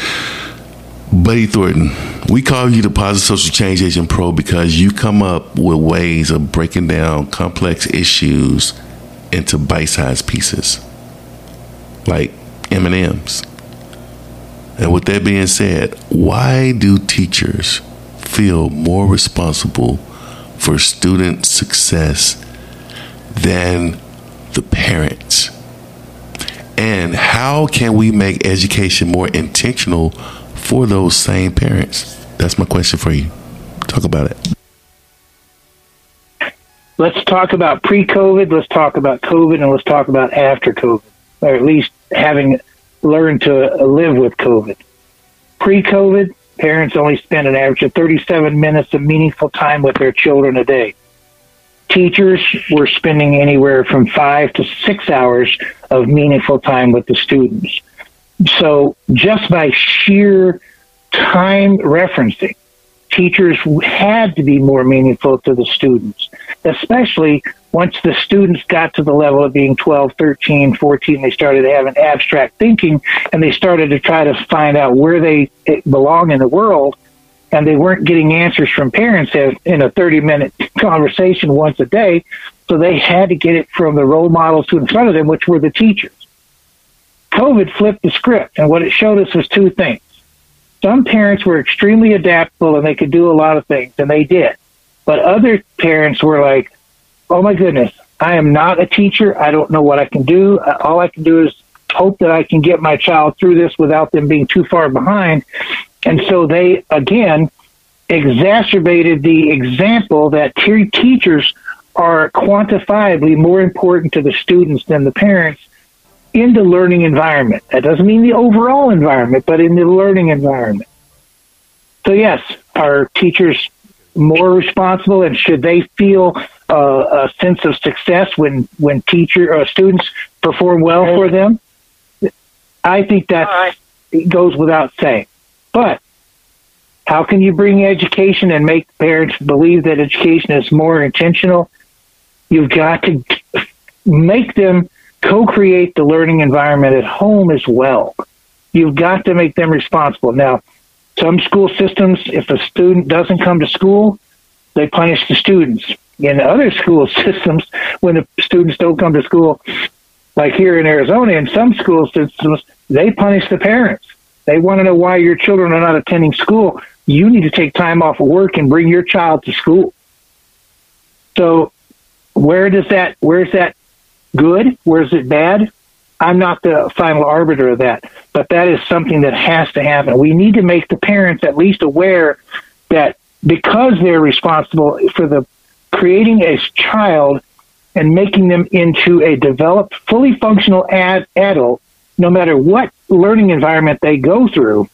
Buddy Thornton, we call you the Positive Social Change Agent Pro because you come up with ways of breaking down complex issues into bite-sized pieces like M&Ms. And with that being said, why do teachers feel more responsible for student success than the parents? And how can we make education more intentional for those same parents? That's my question for you. Talk about it. Let's talk about pre COVID, let's talk about COVID, and let's talk about after COVID or at least having learned to live with COVID. Pre COVID, parents only spend an average of 37 minutes of meaningful time with their children a day. Teachers were spending anywhere from five to six hours of meaningful time with the students. So, just by sheer time referencing, teachers had to be more meaningful to the students, especially once the students got to the level of being 12, 13, 14, they started having abstract thinking and they started to try to find out where they eh, belong in the world. And they weren't getting answers from parents in a 30 minute conversation once a day. So they had to get it from the role models who in front of them, which were the teachers. COVID flipped the script, and what it showed us was two things. Some parents were extremely adaptable and they could do a lot of things, and they did. But other parents were like, oh my goodness, I am not a teacher. I don't know what I can do. Uh, all I can do is hope that I can get my child through this without them being too far behind. And so they, again, exacerbated the example that teachers are quantifiably more important to the students than the parents in the learning environment. That doesn't mean the overall environment, but in the learning environment. So yes, are teachers more responsible, and should they feel uh, a sense of success when when teacher uh, students perform well for them? I think that goes without saying. But how can you bring education and make parents believe that education is more intentional? You've got to make them co-create the learning environment at home as well. You've got to make them responsible. Now, some school systems, if a student doesn't come to school, they punish the students. In other school systems, when the students don't come to school, like here in Arizona, in some school systems, they punish the parents. They want to know why your children are not attending school. You need to take time off of work and bring your child to school. So, where does that? Where's that good? Where's it bad? I'm not the final arbiter of that, but that is something that has to happen. We need to make the parents at least aware that because they're responsible for the creating a child and making them into a developed, fully functional ad, adult, no matter what learning environment they go through,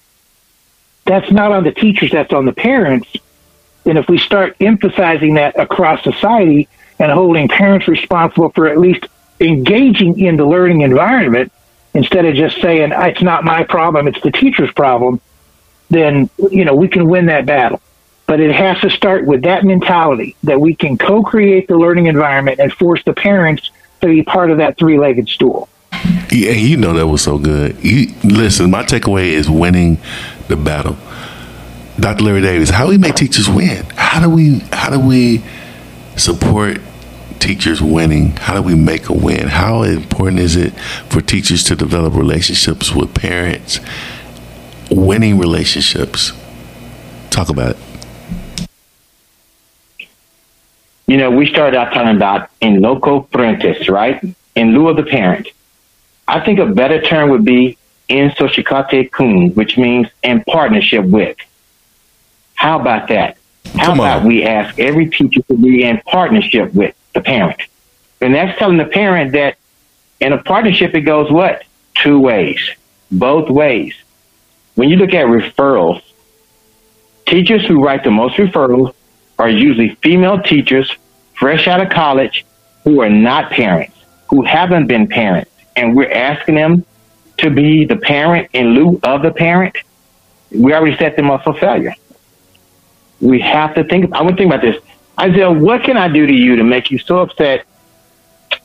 that's not on the teachers, that's on the parents. And if we start emphasizing that across society and holding parents responsible for at least engaging in the learning environment instead of just saying ah, it's not my problem, it's the teacher's problem, then you know we can win that battle. But it has to start with that mentality that we can co-create the learning environment and force the parents to be part of that three-legged stool. Yeah, you know that was so good. You, listen, my takeaway is winning the battle. Dr. Larry Davis, how do we make teachers win? How do we how do we support teachers winning? How do we make a win? How important is it for teachers to develop relationships with parents? Winning relationships. Talk about it. You know, we started out talking about in loco parentis, right? In lieu of the parent. I think a better term would be in societate cum, which means in partnership with. How about that? How about we ask every teacher to be in partnership with the parent? And that's telling the parent that in a partnership, it goes what? Two ways, both ways. When you look at referrals, teachers who write the most referrals are usually female teachers fresh out of college who are not parents, who haven't been parents. And we're asking them to be the parent in lieu of the parent. We already set them up for failure. We have to think, I want to think about this. Isaiah, what can I do to you to make you so upset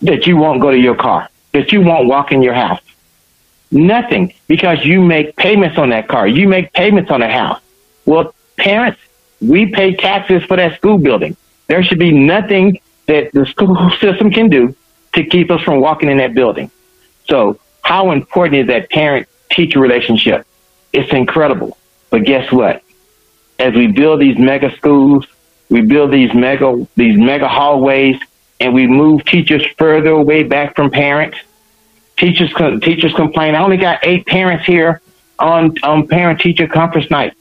that you won't go to your car, that you won't walk in your house? Nothing, because you make payments on that car. You make payments on the house. Well, parents, we pay taxes for that school building. There should be nothing that the school system can do to keep us from walking in that building. So, how important is that parent teacher relationship? It's incredible. But guess what? As we build these mega schools, we build these mega these mega hallways, and we move teachers further away back from parents. Teachers teachers complain. I only got eight parents here on on parent teacher conference night.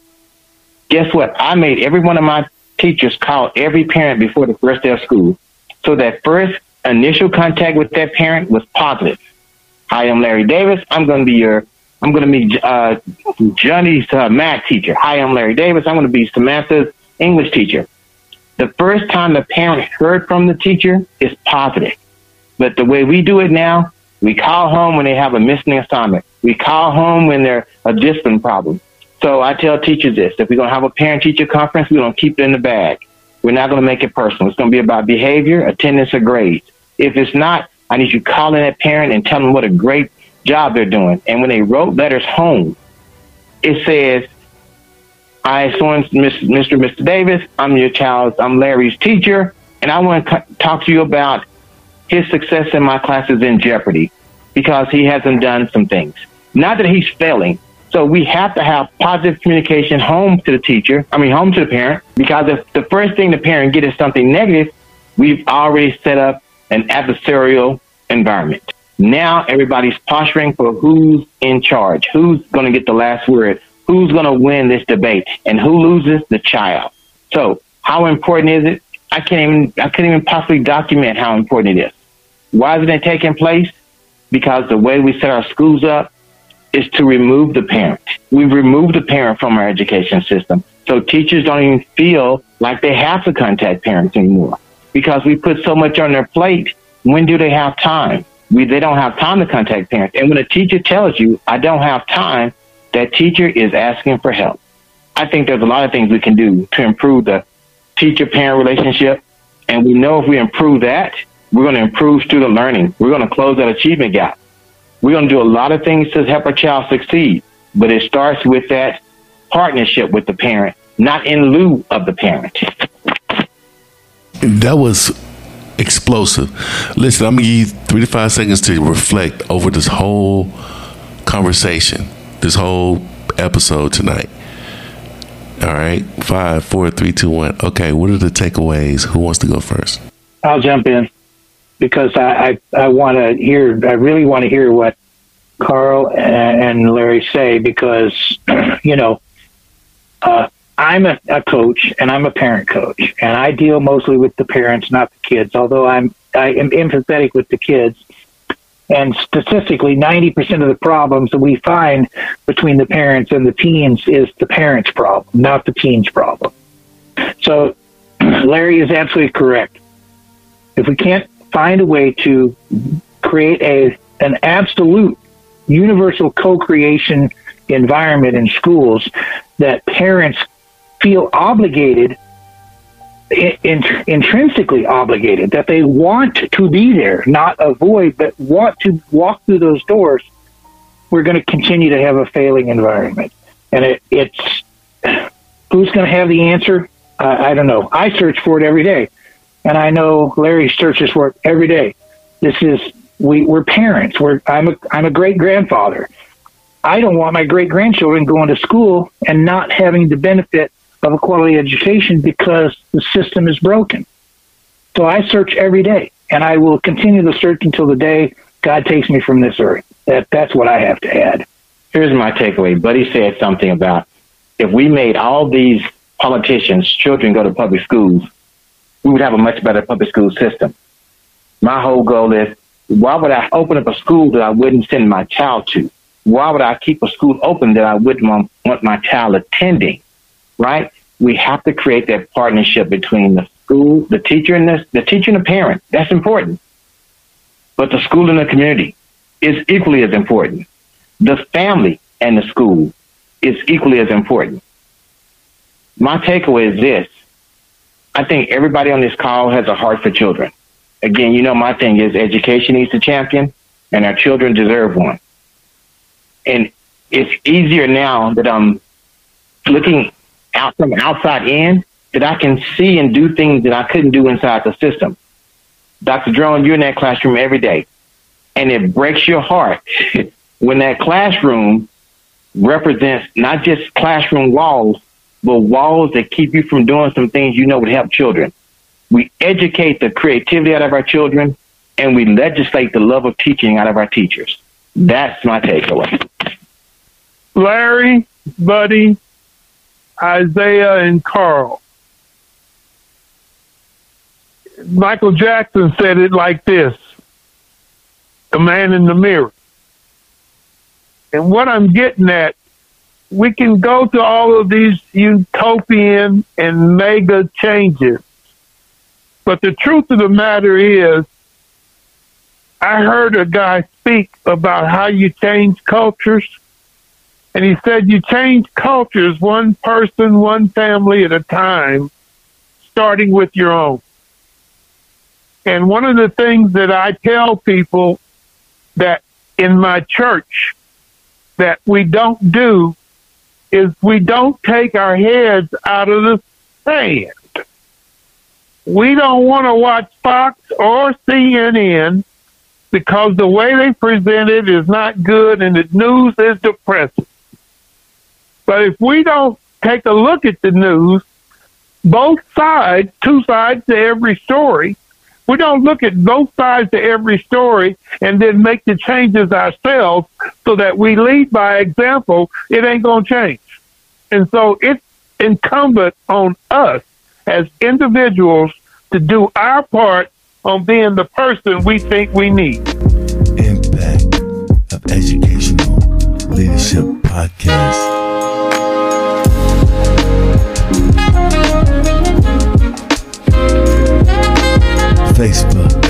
Guess what? I made every one of my teachers call every parent before the first day of school, so that first initial contact with that parent was positive. Hi, I'm Larry Davis. I'm going to be your I'm going to be uh, Johnny's uh, math teacher. Hi, I'm Larry Davis. I'm going to be Samantha's English teacher. The first time the parent heard from the teacher is positive. But the way we do it now, we call home when they have a missing assignment. We call home when they're a discipline problem. So I tell teachers this, if we're going to have a parent teacher conference, we're going to keep it in the bag. We're not going to make it personal. It's going to be about behavior, attendance, or grades. If it's not, I need you to call in that parent and tell them what a great job they're doing. And when they wrote letters home, it says, I, so Mr. Mr. Davis, I'm your child's, I'm Larry's teacher, and I want to talk to you about his success in my classes in jeopardy because he hasn't done some things. Not that he's failing. So we have to have positive communication home to the teacher, I mean, home to the parent, because if the first thing the parent gets is something negative, we've already set up an adversarial environment. Now everybody's posturing for who's in charge, who's going to get the last word, who's going to win this debate, and who loses the child. So, how important is it? I can't even I couldn't even possibly document how important it is. Why isn't it taking place? Because the way we set our schools up is to remove the parent. We've removed the parent from our education system. So teachers don't even feel like they have to contact parents anymore because we put so much on their plate. When do they have time? We, they don't have time to contact parents. And when a teacher tells you, I don't have time, that teacher is asking for help. I think there's a lot of things we can do to improve the teacher parent relationship. And we know if we improve that, we're going to improve student learning. We're going to close that achievement gap. We're going to do a lot of things to help our child succeed, but it starts with that partnership with the parent, not in lieu of the parent. That was explosive. Listen, I'm gonna give you three to five seconds to reflect over this whole conversation, this whole episode tonight. All right, five, four, three, two, one. Okay, what are the takeaways? Who wants to go first? I'll jump in because I I, I want to hear. I really want to hear what Karl and Larry say because you know uh, I'm a, a, coach and I'm a parent coach, and I deal mostly with the parents, not the kids. Although I'm I am empathetic with the kids, and statistically, ninety percent of the problems that we find between the parents and the teens is the parents' problem, not the teens' problem. So, Larry is absolutely correct. If we can't find a way to create a an absolute universal co-creation environment in schools that parents feel obligated in, intrinsically obligated that they want to be there not avoid but want to walk through those doors we're going to continue to have a failing environment. And it, it's who's going to have the answer? Uh, i don't know. I search for it every day. And i know larry searches for it every day. This is we, we're parents. We're i'm a i'm a great grandfather. I don't want my great grandchildren going to school and not having the benefit of a quality education because the system is broken. So I search every day, and I will continue to search until the day God takes me from this earth. That that's what I have to add. Here's my takeaway. Buddy said something about if we made all these politicians' children go to public schools, we would have a much better public school system. My whole goal is why would I open up a school that I wouldn't send my child to? Why would I keep a school open that I wouldn't want, want my child attending? right? We have to create that partnership between the school, the teacher, and the, the teacher and the parent. That's important. But the school and the community is equally as important. The family and the school is equally as important. My takeaway is this. I think everybody on this call has a heart for children. Again, you know, my thing is education needs a champion and our children deserve one. And it's easier now that I'm looking out from outside in that I can see and do things that I couldn't do inside the system. Dr. Drone, you're in that classroom every day. And it breaks your heart when that classroom represents not just classroom walls, but walls that keep you from doing some things you know would help children. We educate the creativity out of our children and we legislate the love of teaching out of our teachers. That's my takeaway. Larry, buddy, Isaiah and Karl. Michael Jackson said it like this The man in the mirror. And what I'm getting at, we can go to all of these utopian and mega changes. But the truth of the matter is, I heard a guy speak about how you change cultures and he said, You change cultures one person, one family at a time, starting with your own. And one of the things that I tell people that in my church that we don't do is we don't take our heads out of the sand. We don't want to watch Fox or CNN because the way they present it is not good and the news is depressing. But if we don't take a look at the news, both sides, two sides to every story, we don't look at both sides to every story and then make the changes ourselves so that we lead by example, it ain't going to change. And so it's incumbent on us as individuals to do our part on being the person we think we need. Impact of Educational Leadership Podcast. Facebook.